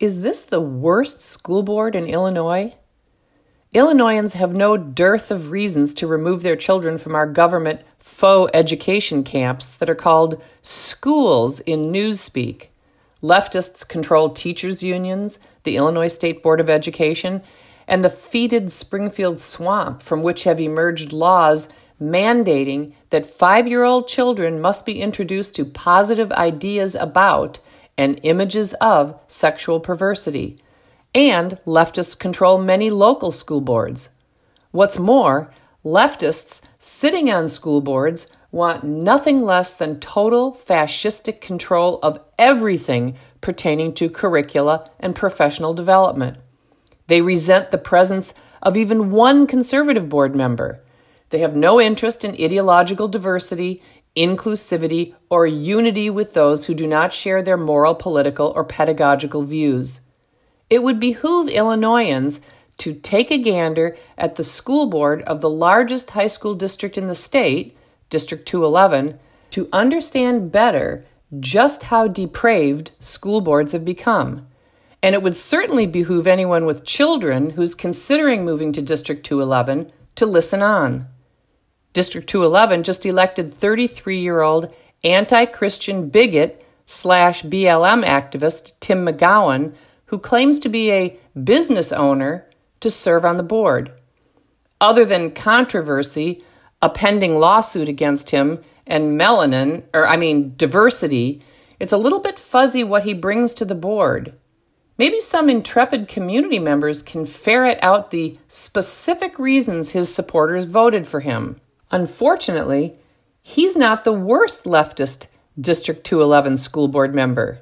Is this the worst school board in Illinois? Illinoisans have no dearth of reasons to remove their children from our government faux education camps that are called schools in newspeak. Leftists control teachers' unions, the Illinois State Board of Education, and the fetid Springfield swamp from which have emerged laws mandating that five year old children must be introduced to positive ideas about and images of sexual perversity. And leftists control many local school boards. What's more, leftists sitting on school boards want nothing less than total fascistic control of everything pertaining to curricula and professional development. They resent the presence of even one conservative board member. They have no interest in ideological diversity, inclusivity, or unity with those who do not share their moral, political, or pedagogical views. It would behoove Illinoisans to take a gander at the school board of the largest high school district in the state, District 211, to understand better just how depraved school boards have become. And it would certainly behoove anyone with children who's considering moving to District 211 to listen on. District 211 just elected 33 year old anti Christian bigot slash BLM activist Tim McGowan, who claims to be a business owner, to serve on the board. Other than controversy, a pending lawsuit against him, and melanin, or I mean diversity, it's a little bit fuzzy what he brings to the board. Maybe some intrepid community members can ferret out the specific reasons his supporters voted for him. Unfortunately, he's not the worst leftist District 211 school board member.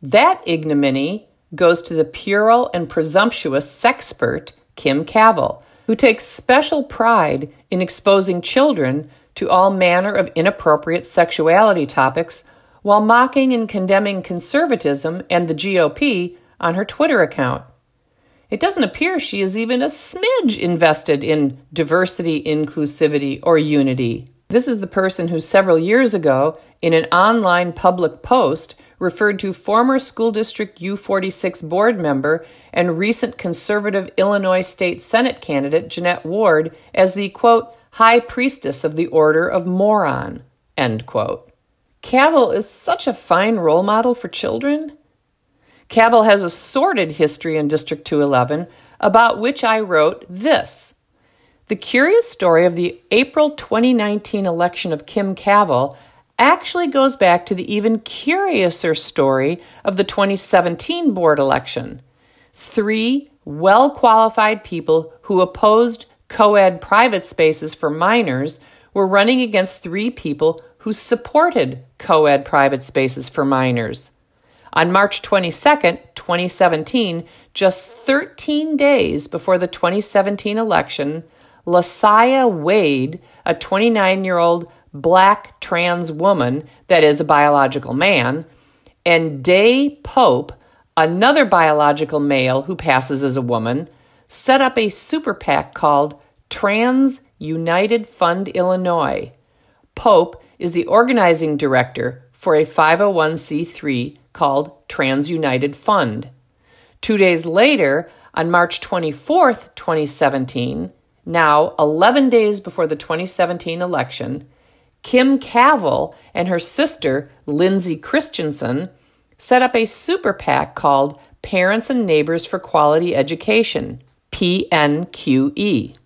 That ignominy goes to the puerile and presumptuous sexpert Kim Cavill, who takes special pride in exposing children to all manner of inappropriate sexuality topics while mocking and condemning conservatism and the GOP on her Twitter account. It doesn't appear she is even a smidge invested in diversity, inclusivity, or unity. This is the person who several years ago, in an online public post, referred to former school district U46 board member and recent conservative Illinois State Senate candidate Jeanette Ward as the quote, high priestess of the order of moron, end quote. Cavill is such a fine role model for children. Cavill has a sordid history in District 211 about which I wrote this. The curious story of the April 2019 election of Kim Cavill actually goes back to the even curiouser story of the 2017 board election. Three well qualified people who opposed co ed private spaces for minors were running against three people who supported co ed private spaces for minors. On March 22, 2017, just 13 days before the 2017 election, LaSaia Wade, a 29 year old black trans woman that is a biological man, and Day Pope, another biological male who passes as a woman, set up a super PAC called Trans United Fund Illinois. Pope is the organizing director for a 501c3 called Trans United Fund. Two days later, on March 24, 2017, now 11 days before the 2017 election, Kim Cavill and her sister, Lindsay Christensen, set up a super PAC called Parents and Neighbors for Quality Education, PNQE.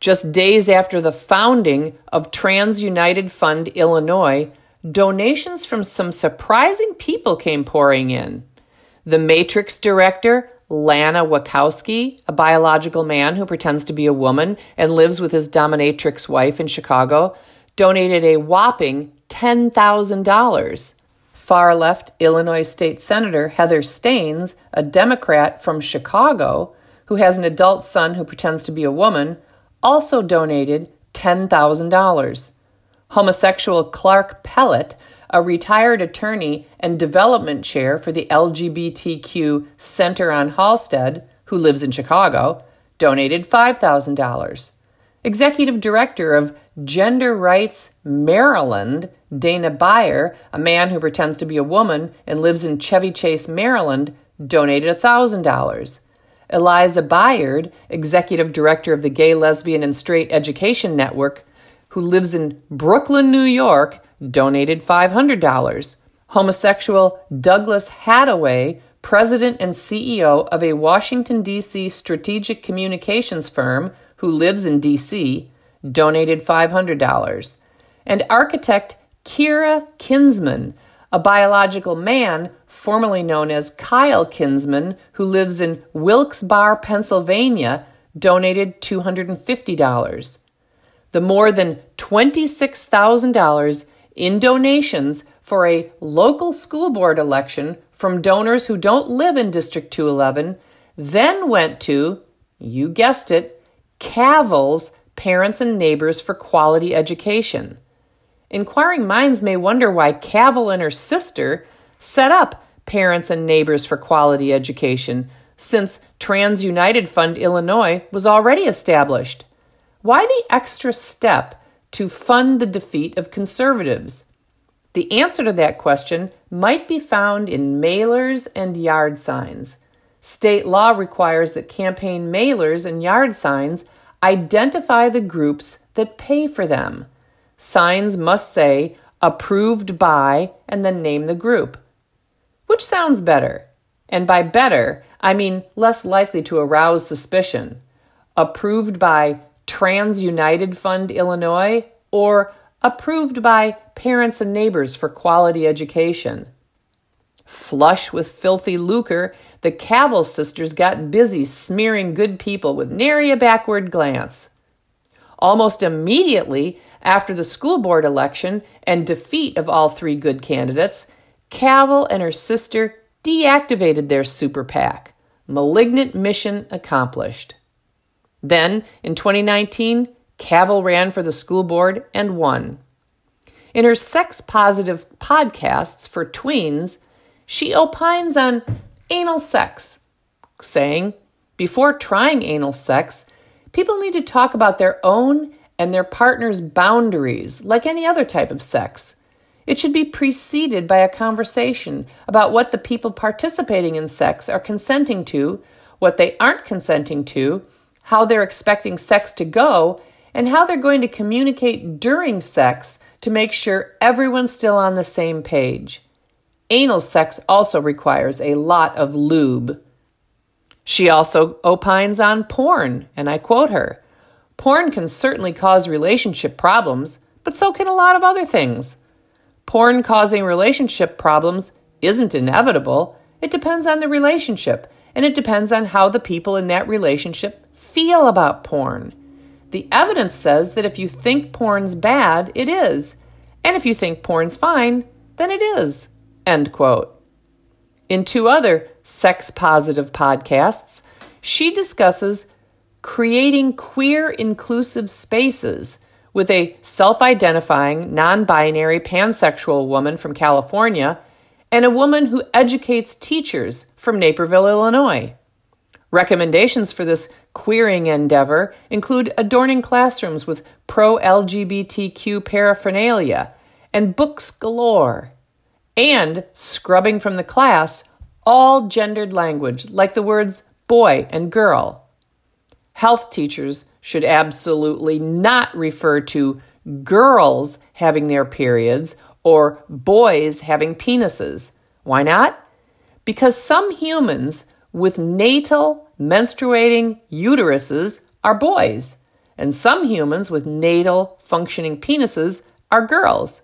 Just days after the founding of Trans United Fund Illinois, donations from some surprising people came pouring in. The Matrix director, Lana Wachowski, a biological man who pretends to be a woman and lives with his dominatrix wife in Chicago, donated a whopping $10,000. Far left Illinois State Senator Heather Steans, a Democrat from Chicago, who has an adult son who pretends to be a woman, also donated $10,000. Homosexual Clark Pellet, a retired attorney and development chair for the LGBTQ Center on Halsted, who lives in Chicago, donated $5,000. Executive Director of Gender Rights Maryland, Dana Beyer, a man who pretends to be a woman and lives in Chevy Chase, Maryland, donated $1,000. Eliza Byard, executive director of the Gay, Lesbian, and Straight Education Network, who lives in Brooklyn, New York, donated $500. Homosexual Douglas Hattaway, president and CEO of a Washington, D.C. strategic communications firm who lives in D.C., donated $500. And architect Kira Kinsman, a biological man formerly known as Kyle Kinsman, who lives in Wilkes-Barre, Pennsylvania, donated $250. The more than $26,000 in donations for a local school board election from donors who don't live in District 211 then went to, you guessed it, Cavill's Parents and Neighbors for Quality Education. Inquiring minds may wonder why Cavill and her sister set up Parents and Neighbors for Quality Education, since Trans United Fund Illinois was already established. Why the extra step to fund the defeat of conservatives? The answer to that question might be found in mailers and yard signs. State law requires that campaign mailers and yard signs identify the groups that pay for them. Signs must say approved by and then name the group. Which sounds better? And by better, I mean less likely to arouse suspicion. Approved by Trans United Fund Illinois or approved by Parents and Neighbors for Quality Education. Flush with filthy lucre, the Cavill sisters got busy smearing good people with nary a backward glance. Almost immediately, after the school board election and defeat of all three good candidates, Cavill and her sister deactivated their super PAC. Malignant mission accomplished. Then, in 2019, Cavill ran for the school board and won. In her sex positive podcasts for tweens, she opines on anal sex, saying, Before trying anal sex, people need to talk about their own and their partner's boundaries, like any other type of sex. It should be preceded by a conversation about what the people participating in sex are consenting to, what they aren't consenting to, how they're expecting sex to go, and how they're going to communicate during sex to make sure everyone's still on the same page. Anal sex also requires a lot of lube. She also opines on porn, and I quote her Porn can certainly cause relationship problems, but so can a lot of other things. Porn causing relationship problems isn't inevitable. It depends on the relationship, and it depends on how the people in that relationship feel about porn. The evidence says that if you think porn's bad, it is. And if you think porn's fine, then it is. End quote. In two other sex positive podcasts, she discusses creating queer inclusive spaces with a self identifying, non binary, pansexual woman from California and a woman who educates teachers from Naperville, Illinois. Recommendations for this queering endeavor include adorning classrooms with pro LGBTQ paraphernalia and books galore, and scrubbing from the class all gendered language like the words boy and girl health teachers should absolutely not refer to girls having their periods or boys having penises. Why not? Because some humans with natal menstruating uteruses are boys, and some humans with natal functioning penises are girls.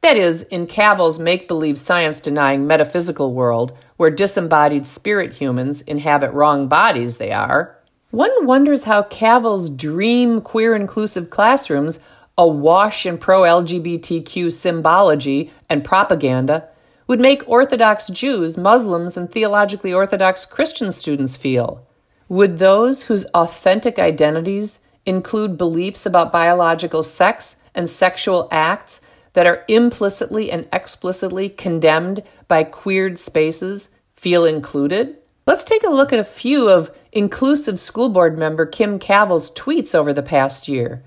That is, in Cavill's make believe science denying metaphysical world, where disembodied spirit humans inhabit wrong bodies, they are. One wonders how Cavill's dream queer inclusive classrooms, awash in pro LGBTQ symbology and propaganda, would make Orthodox Jews, Muslims, and theologically Orthodox Christian students feel. Would those whose authentic identities include beliefs about biological sex and sexual acts that are implicitly and explicitly condemned by queered spaces feel included? Let's take a look at a few of inclusive school board member Kim Cavill's tweets over the past year.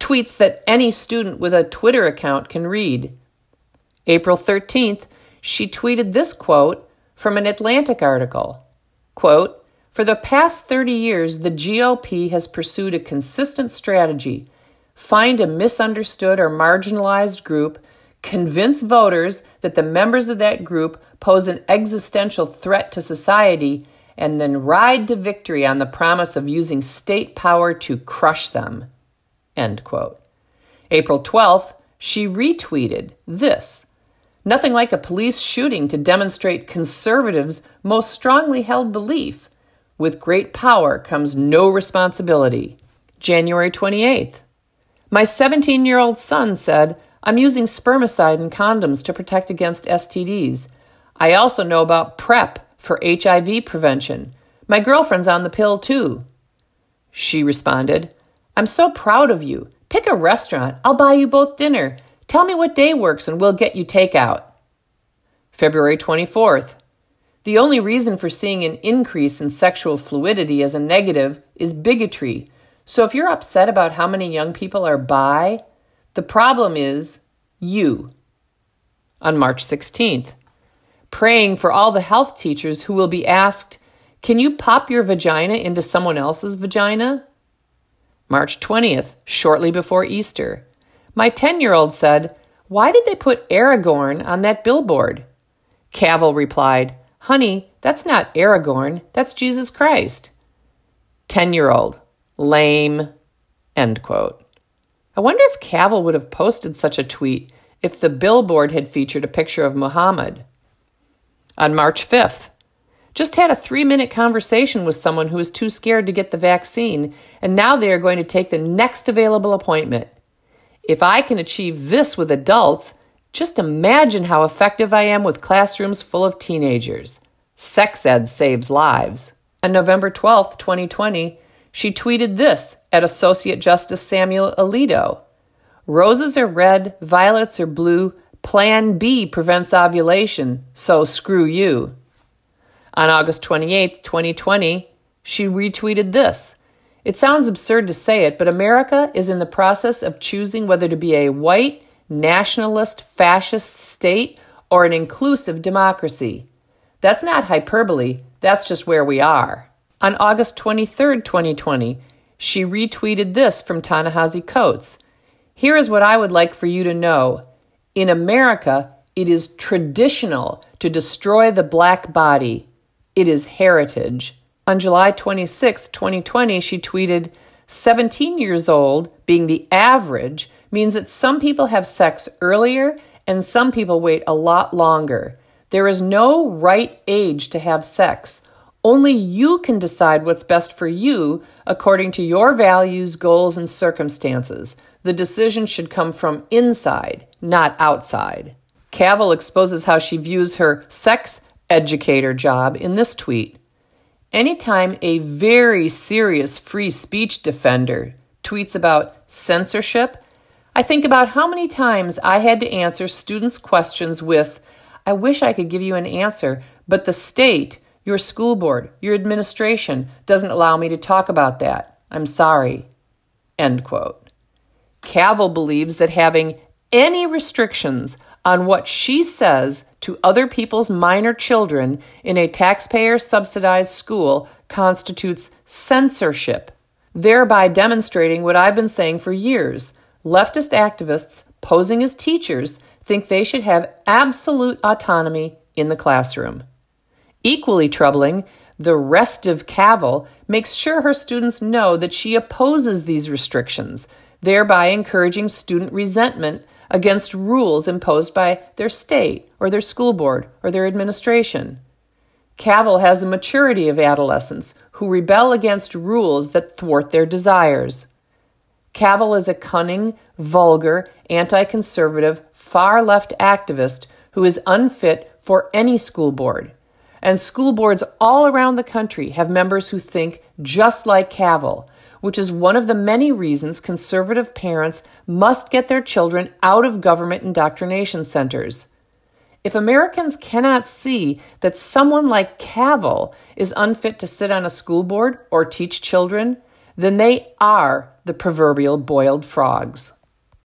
Tweets that any student with a Twitter account can read. April 13th, she tweeted this quote from an Atlantic article. Quote, For the past 30 years, the GOP has pursued a consistent strategy find a misunderstood or marginalized group, convince voters that the members of that group pose an existential threat to society, and then ride to victory on the promise of using state power to crush them. End quote. April 12th, she retweeted this Nothing like a police shooting to demonstrate conservatives' most strongly held belief with great power comes no responsibility. January 28th. My 17 year old son said, I'm using spermicide and condoms to protect against STDs. I also know about PrEP for HIV prevention. My girlfriend's on the pill too. She responded, I'm so proud of you. Pick a restaurant. I'll buy you both dinner. Tell me what day works and we'll get you takeout. February 24th. The only reason for seeing an increase in sexual fluidity as a negative is bigotry. So if you're upset about how many young people are bi, the problem is you. On March 16th, praying for all the health teachers who will be asked, Can you pop your vagina into someone else's vagina? March 20th, shortly before Easter, my 10 year old said, Why did they put Aragorn on that billboard? Cavill replied, Honey, that's not Aragorn, that's Jesus Christ. 10 year old, lame, end quote. I wonder if Cavill would have posted such a tweet if the billboard had featured a picture of Muhammad. On March 5th, just had a three minute conversation with someone who was too scared to get the vaccine, and now they are going to take the next available appointment. If I can achieve this with adults, just imagine how effective I am with classrooms full of teenagers. Sex ed saves lives. On November 12, 2020, she tweeted this at Associate Justice Samuel Alito Roses are red, violets are blue. Plan B prevents ovulation, so screw you. On August 28, 2020, she retweeted this it sounds absurd to say it, but America is in the process of choosing whether to be a white, nationalist, fascist state or an inclusive democracy. That's not hyperbole, that's just where we are. On August 23, 2020, she retweeted this from Ta-Nehisi Coates. Here is what I would like for you to know. In America, it is traditional to destroy the black body. It is heritage. On July 26, 2020, she tweeted 17 years old, being the average, means that some people have sex earlier and some people wait a lot longer. There is no right age to have sex. Only you can decide what's best for you according to your values, goals, and circumstances. The decision should come from inside, not outside. Cavill exposes how she views her sex educator job in this tweet. Anytime a very serious free speech defender tweets about censorship, I think about how many times I had to answer students' questions with, I wish I could give you an answer, but the state, your school board, your administration doesn't allow me to talk about that. I'm sorry. End quote. Cavill believes that having any restrictions on what she says to other people's minor children in a taxpayer subsidized school constitutes censorship, thereby demonstrating what I've been saying for years. Leftist activists posing as teachers think they should have absolute autonomy in the classroom. Equally troubling, the restive Cavill makes sure her students know that she opposes these restrictions, thereby encouraging student resentment against rules imposed by their state or their school board or their administration. Cavill has the maturity of adolescents who rebel against rules that thwart their desires. Cavill is a cunning, vulgar, anti conservative, far left activist who is unfit for any school board. And school boards all around the country have members who think just like Cavill, which is one of the many reasons conservative parents must get their children out of government indoctrination centers. If Americans cannot see that someone like Cavill is unfit to sit on a school board or teach children, then they are the proverbial boiled frogs.